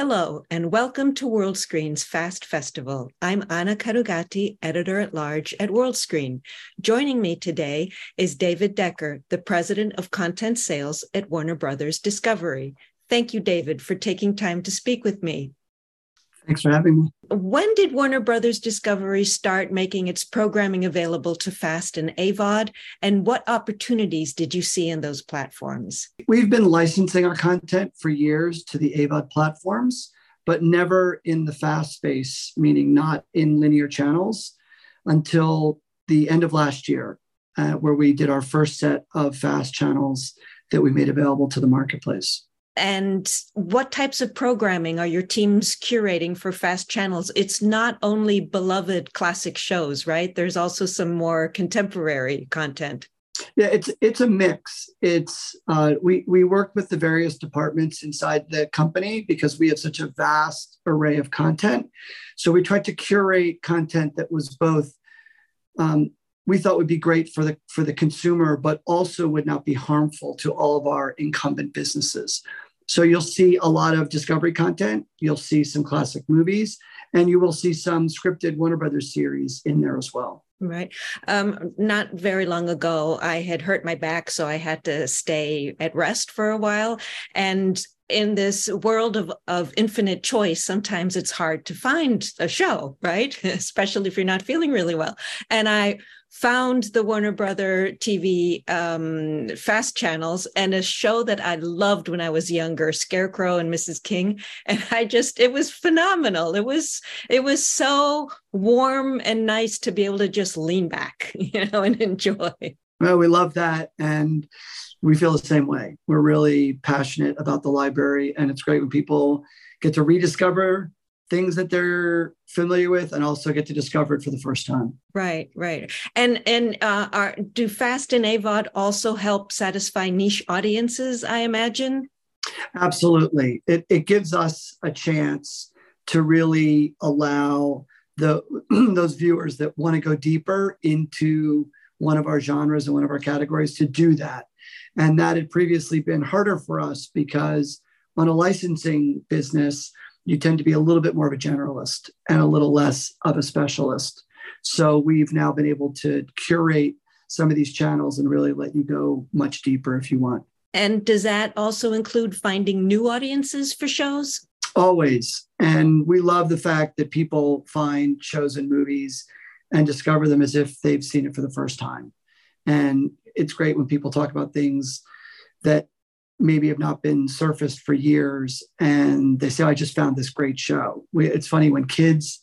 Hello, and welcome to WorldScreen's Fast Festival. I'm Anna Carugati, editor at large at WorldScreen. Joining me today is David Decker, the president of content sales at Warner Brothers Discovery. Thank you, David, for taking time to speak with me. Thanks for having me. When did Warner Brothers Discovery start making its programming available to FAST and AVOD? And what opportunities did you see in those platforms? We've been licensing our content for years to the AVOD platforms, but never in the FAST space, meaning not in linear channels, until the end of last year, uh, where we did our first set of FAST channels that we made available to the marketplace and what types of programming are your teams curating for fast channels? It's not only beloved classic shows right? There's also some more contemporary content. Yeah it's it's a mix. It's uh, we we work with the various departments inside the company because we have such a vast array of content. So we tried to curate content that was both um, we thought would be great for the for the consumer but also would not be harmful to all of our incumbent businesses so you'll see a lot of Discovery content, you'll see some classic movies, and you will see some scripted Warner Brothers series in there as well. Right. Um, not very long ago, I had hurt my back, so I had to stay at rest for a while. And in this world of, of infinite choice, sometimes it's hard to find a show, right? Especially if you're not feeling really well. And I found the Warner Brother TV um, fast channels and a show that I loved when I was younger, Scarecrow and Mrs. King, and I just it was phenomenal. It was it was so warm and nice to be able to just lean back, you know, and enjoy. Well, we love that, and we feel the same way. We're really passionate about the library, and it's great when people get to rediscover things that they're familiar with and also get to discover it for the first time. Right right. And and uh, are, do fast and avod also help satisfy niche audiences i imagine? Absolutely. It, it gives us a chance to really allow the those viewers that want to go deeper into one of our genres and one of our categories to do that. And that had previously been harder for us because on a licensing business you tend to be a little bit more of a generalist and a little less of a specialist. So we've now been able to curate some of these channels and really let you go much deeper if you want. And does that also include finding new audiences for shows? Always. And we love the fact that people find shows and movies and discover them as if they've seen it for the first time. And it's great when people talk about things that maybe have not been surfaced for years and they say i just found this great show. We, it's funny when kids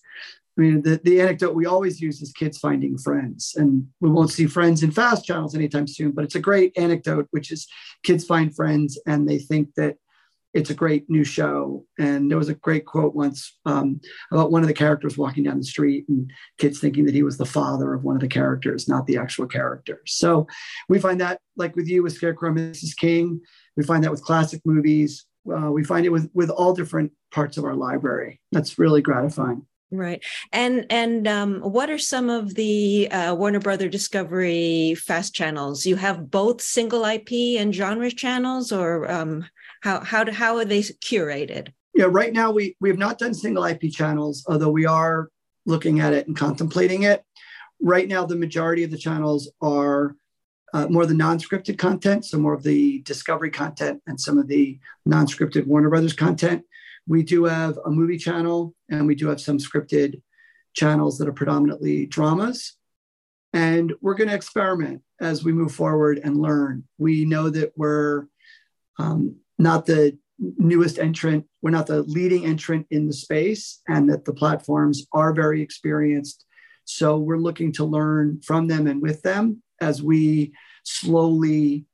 i mean the, the anecdote we always use is kids finding friends and we won't see friends in fast channels anytime soon but it's a great anecdote which is kids find friends and they think that it's a great new show and there was a great quote once um, about one of the characters walking down the street and kids thinking that he was the father of one of the characters not the actual character so we find that like with you with scarecrow mrs king we find that with classic movies. Uh, we find it with with all different parts of our library. That's really gratifying. Right, and and um, what are some of the uh, Warner Brother Discovery fast channels? You have both single IP and genre channels, or um, how how do, how are they curated? Yeah, right now we we have not done single IP channels, although we are looking at it and contemplating it. Right now, the majority of the channels are uh, more the non-scripted content, so more of the discovery content and some of the non-scripted Warner Brothers content. We do have a movie channel and we do have some scripted channels that are predominantly dramas. And we're going to experiment as we move forward and learn. We know that we're um, not the newest entrant, we're not the leading entrant in the space, and that the platforms are very experienced. So we're looking to learn from them and with them as we slowly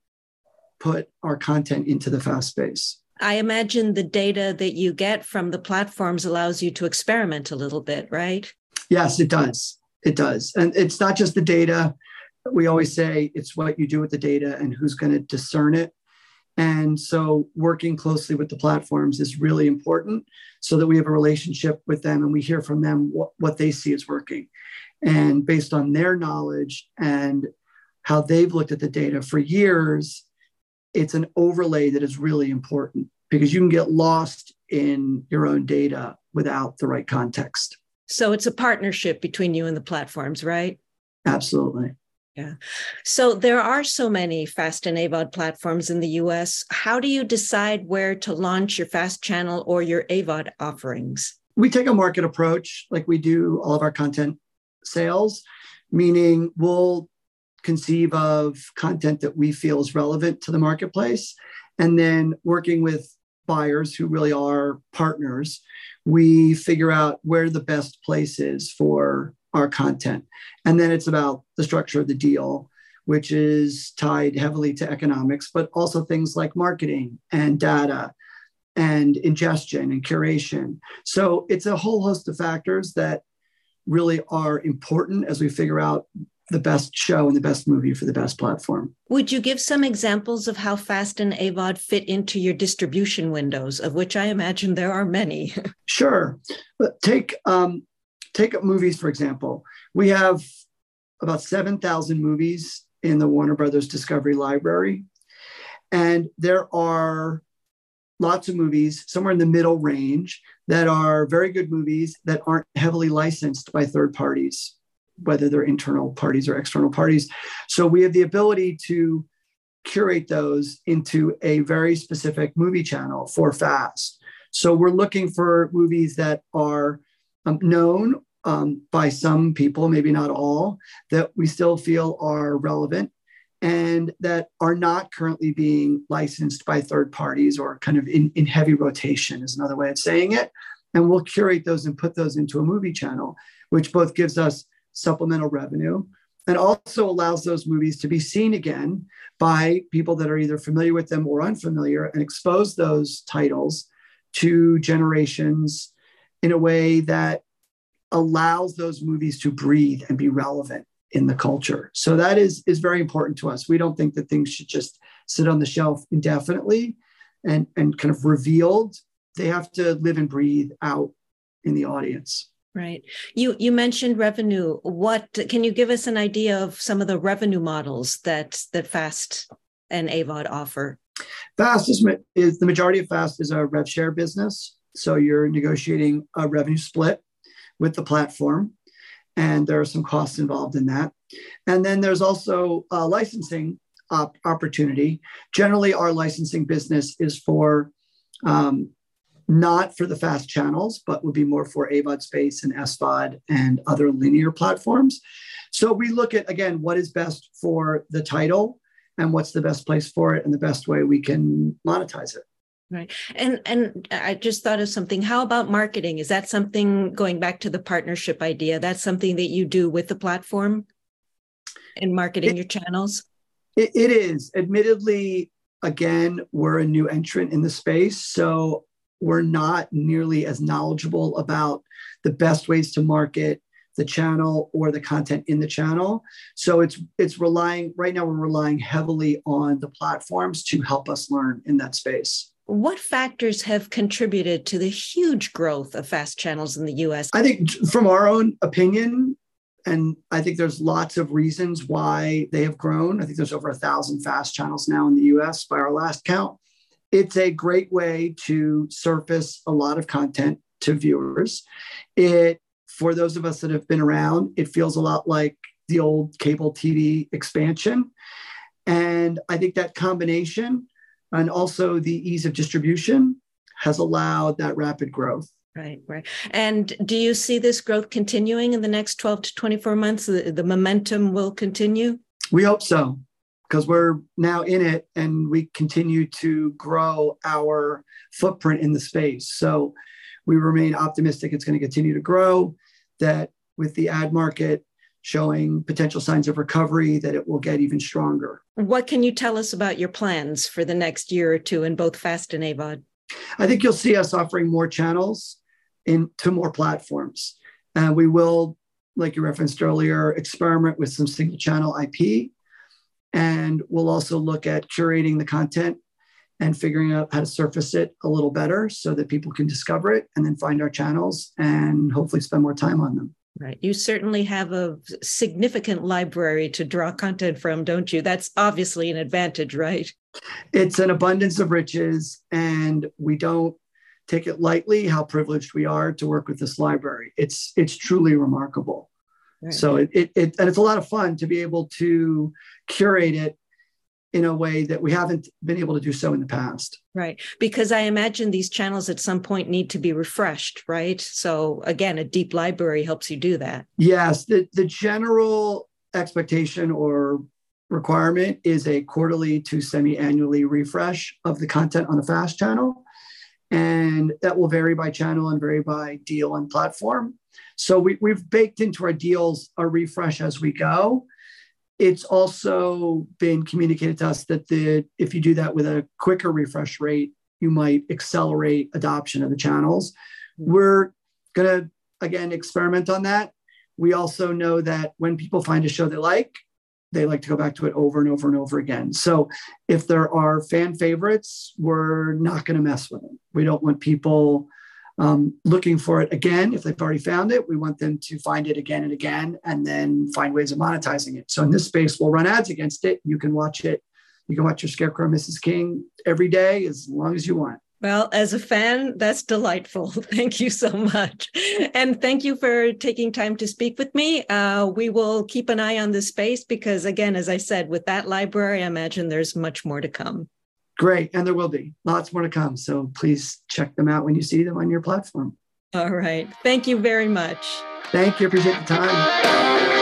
put our content into the fast space. I imagine the data that you get from the platforms allows you to experiment a little bit, right? Yes, it does. It does. And it's not just the data. We always say it's what you do with the data and who's going to discern it. And so working closely with the platforms is really important so that we have a relationship with them and we hear from them what, what they see is working. And based on their knowledge and how they've looked at the data for years, it's an overlay that is really important because you can get lost in your own data without the right context. So it's a partnership between you and the platforms, right? Absolutely. Yeah. So there are so many FAST and AVOD platforms in the US. How do you decide where to launch your FAST channel or your AVOD offerings? We take a market approach like we do all of our content sales, meaning we'll conceive of content that we feel is relevant to the marketplace. And then working with buyers who really are partners, we figure out where the best place is for our content. And then it's about the structure of the deal, which is tied heavily to economics, but also things like marketing and data and ingestion and curation. So it's a whole host of factors that really are important as we figure out the best show and the best movie for the best platform. Would you give some examples of how Fast and AVOD fit into your distribution windows, of which I imagine there are many? sure. But take um, take up movies for example. We have about seven thousand movies in the Warner Brothers Discovery Library, and there are lots of movies somewhere in the middle range that are very good movies that aren't heavily licensed by third parties whether they're internal parties or external parties. So we have the ability to curate those into a very specific movie channel for fast. So we're looking for movies that are um, known um, by some people, maybe not all, that we still feel are relevant and that are not currently being licensed by third parties or kind of in, in heavy rotation, is another way of saying it. And we'll curate those and put those into a movie channel, which both gives us supplemental revenue and also allows those movies to be seen again by people that are either familiar with them or unfamiliar and expose those titles to generations in a way that allows those movies to breathe and be relevant in the culture. So that is is very important to us. We don't think that things should just sit on the shelf indefinitely and and kind of revealed. They have to live and breathe out in the audience. Right. You you mentioned revenue. What can you give us an idea of some of the revenue models that that Fast and AVOD offer? Fast is, is the majority of Fast is a rev share business. So you're negotiating a revenue split with the platform, and there are some costs involved in that. And then there's also a licensing op- opportunity. Generally, our licensing business is for um, not for the fast channels, but would be more for AVOD space and SVOD and other linear platforms. So we look at, again, what is best for the title and what's the best place for it and the best way we can monetize it. Right. And and I just thought of something. How about marketing? Is that something going back to the partnership idea? That's something that you do with the platform in marketing it, your channels? it, it is. Admittedly, again, we're a new entrant in the space. So we're not nearly as knowledgeable about the best ways to market the channel or the content in the channel so it's it's relying right now we're relying heavily on the platforms to help us learn in that space what factors have contributed to the huge growth of fast channels in the US? I think, from our own opinion, and I think there's lots of reasons why they have grown. I think there's over a thousand fast channels now in the US by our last count it's a great way to surface a lot of content to viewers. It, for those of us that have been around, it feels a lot like the old cable TV expansion. And I think that combination and also the ease of distribution has allowed that rapid growth. Right, right. And do you see this growth continuing in the next 12 to 24 months? The, the momentum will continue? We hope so because we're now in it and we continue to grow our footprint in the space. So we remain optimistic it's going to continue to grow, that with the ad market showing potential signs of recovery, that it will get even stronger. What can you tell us about your plans for the next year or two in both FAST and AVOD? I think you'll see us offering more channels into more platforms. And we will, like you referenced earlier, experiment with some single channel IP and we'll also look at curating the content and figuring out how to surface it a little better so that people can discover it and then find our channels and hopefully spend more time on them. Right. You certainly have a significant library to draw content from, don't you? That's obviously an advantage, right? It's an abundance of riches, and we don't take it lightly how privileged we are to work with this library. It's it's truly remarkable. Right. So it, it, it and it's a lot of fun to be able to curate it in a way that we haven't been able to do so in the past. Right. Because I imagine these channels at some point need to be refreshed, right? So again, a deep library helps you do that. Yes. The, the general expectation or requirement is a quarterly to semi annually refresh of the content on the FAST channel. And that will vary by channel and vary by deal and platform. So we, we've baked into our deals a refresh as we go it's also been communicated to us that the if you do that with a quicker refresh rate, you might accelerate adoption of the channels. Hmm. We're going to again experiment on that. We also know that when people find a show they like, they like to go back to it over and over and over again. So if there are fan favorites, we're not going to mess with them. We don't want people um, looking for it again. If they've already found it, we want them to find it again and again and then find ways of monetizing it. So in this space, we'll run ads against it. You can watch it. You can watch your Scarecrow Mrs. King every day as long as you want. Well, as a fan, that's delightful. Thank you so much. And thank you for taking time to speak with me. Uh, we will keep an eye on this space because, again, as I said, with that library, I imagine there's much more to come. Great. And there will be lots more to come. So please check them out when you see them on your platform. All right. Thank you very much. Thank you. Appreciate the time.